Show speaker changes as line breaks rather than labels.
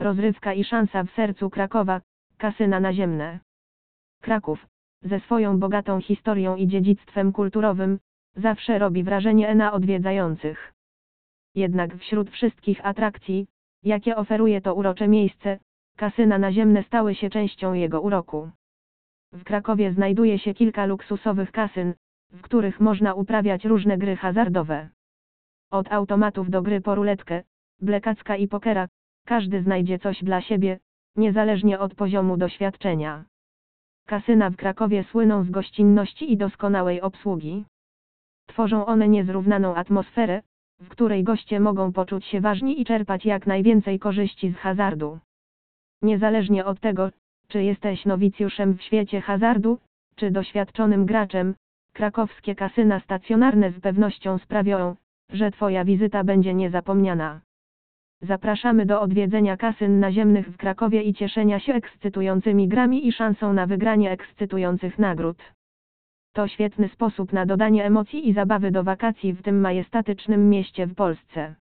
rozrywka i szansa w sercu Krakowa, kasyna naziemne. Kraków, ze swoją bogatą historią i dziedzictwem kulturowym, zawsze robi wrażenie na odwiedzających. Jednak wśród wszystkich atrakcji, jakie oferuje to urocze miejsce, kasyna naziemne stały się częścią jego uroku. W Krakowie znajduje się kilka luksusowych kasyn, w których można uprawiać różne gry hazardowe. Od automatów do gry po ruletkę, blekacka i pokera, każdy znajdzie coś dla siebie, niezależnie od poziomu doświadczenia. Kasyna w Krakowie słyną z gościnności i doskonałej obsługi. Tworzą one niezrównaną atmosferę, w której goście mogą poczuć się ważni i czerpać jak najwięcej korzyści z hazardu. Niezależnie od tego, czy jesteś nowicjuszem w świecie hazardu, czy doświadczonym graczem, krakowskie kasyna stacjonarne z pewnością sprawią, że Twoja wizyta będzie niezapomniana. Zapraszamy do odwiedzenia kasyn naziemnych w Krakowie i cieszenia się ekscytującymi grami i szansą na wygranie ekscytujących nagród. To świetny sposób na dodanie emocji i zabawy do wakacji w tym majestatycznym mieście w Polsce.